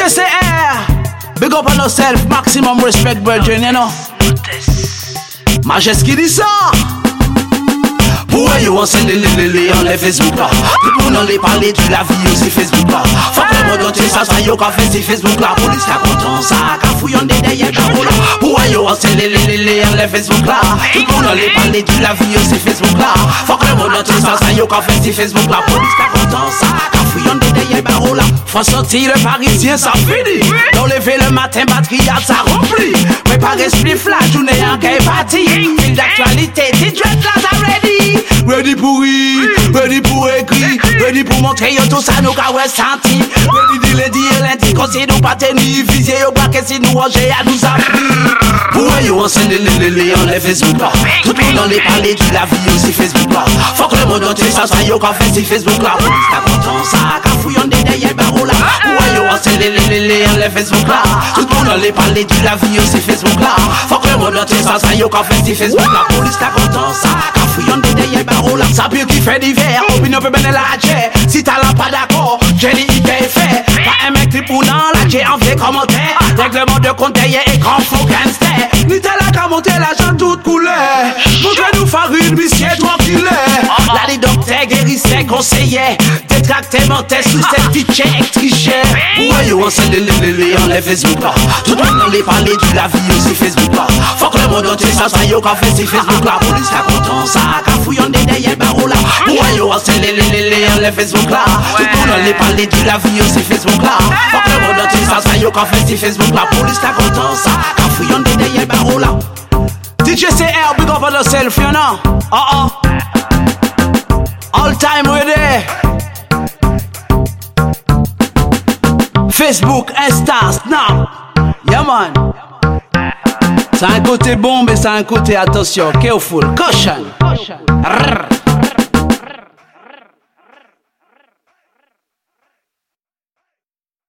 DJ say air. Big up on yourself, maximum respect, virgin, you know. Majeski di sa. Pou wè yo ansen li li li li an le Facebook la. Pipou nan li pale tu la vi yo si Facebook la. Fak le mwen konti sa sa yo ka fe si Facebook la. Polis ka kontan sa ka fuyon de deye kabo la. Pou wè yo ansen li li li li an le Facebook la. Pipou nan li pale tu la vi yo si Facebook la. Fak le mwen konti sa sa yo ka fe si Facebook la. Polis ka kontan sa ka fuyon de deye kabo la Faut sortir le parisien ça finit. Dans lever le matin à ça rempli Préparer spliff la journée en qu'est parti Fil d'actualité, t'es dread là ça ready Ready pour rire, ready pour écrire Ready pour montrer yo tout ça nous qu'a ouais senti Ready de le dire lundi qu'on si nous pas tenir. Visé pas que si nous ranger à nous appris Pour yo enseigne les les en les Facebook là. Tout le monde en les parler de la vie aussi Facebook là. Faut que le monde entier ça soit yo qu'a fait si Facebook là. Police ta content ça qu'a fouillon des Facebook là. Tout le monde les parler de la vie aussi Facebook là. Faut que le monde entier ça soit yo qu'a fait Facebook là. Police ta content ça. Qu'a fouillon des derrière barreau là Ça pire qui fait d'hiver, opinion peut mener la jet Si t'as là pas d'accord, j'ai dit il est fait. Pas un mec trip ou non, la jet en fait commentaire Règlement de compte derrière écran faux gangster. Ni t'as là qu'à monter l'argent toute couleur. Montrez-nous tranquille La li docteur guérissait, conseillait Détracté, mentait, sous cette petite check, trichait Ouais yo, enseigne les les les en les Facebook là Tout le monde les parler de la vie aussi Facebook là Faut que le monde entier ça soit yo qu'a fait si Facebook là Police la content ça, qu'a fouillon des derrière barreau là Ouais yo, enseigne les les les les en les Facebook là Tout le monde les parler de la vie aussi Facebook là Faut que le monde entier ça soit yo qu'a fait si Facebook là Police la content ça, qu'a fouillon des derrière barreau là DJ CR, big up on yourself, you know. Uh Facebook, Insta, Snap. Yeah man. Ça a un côté mais ça a un côté attention, careful, caution. Rrr.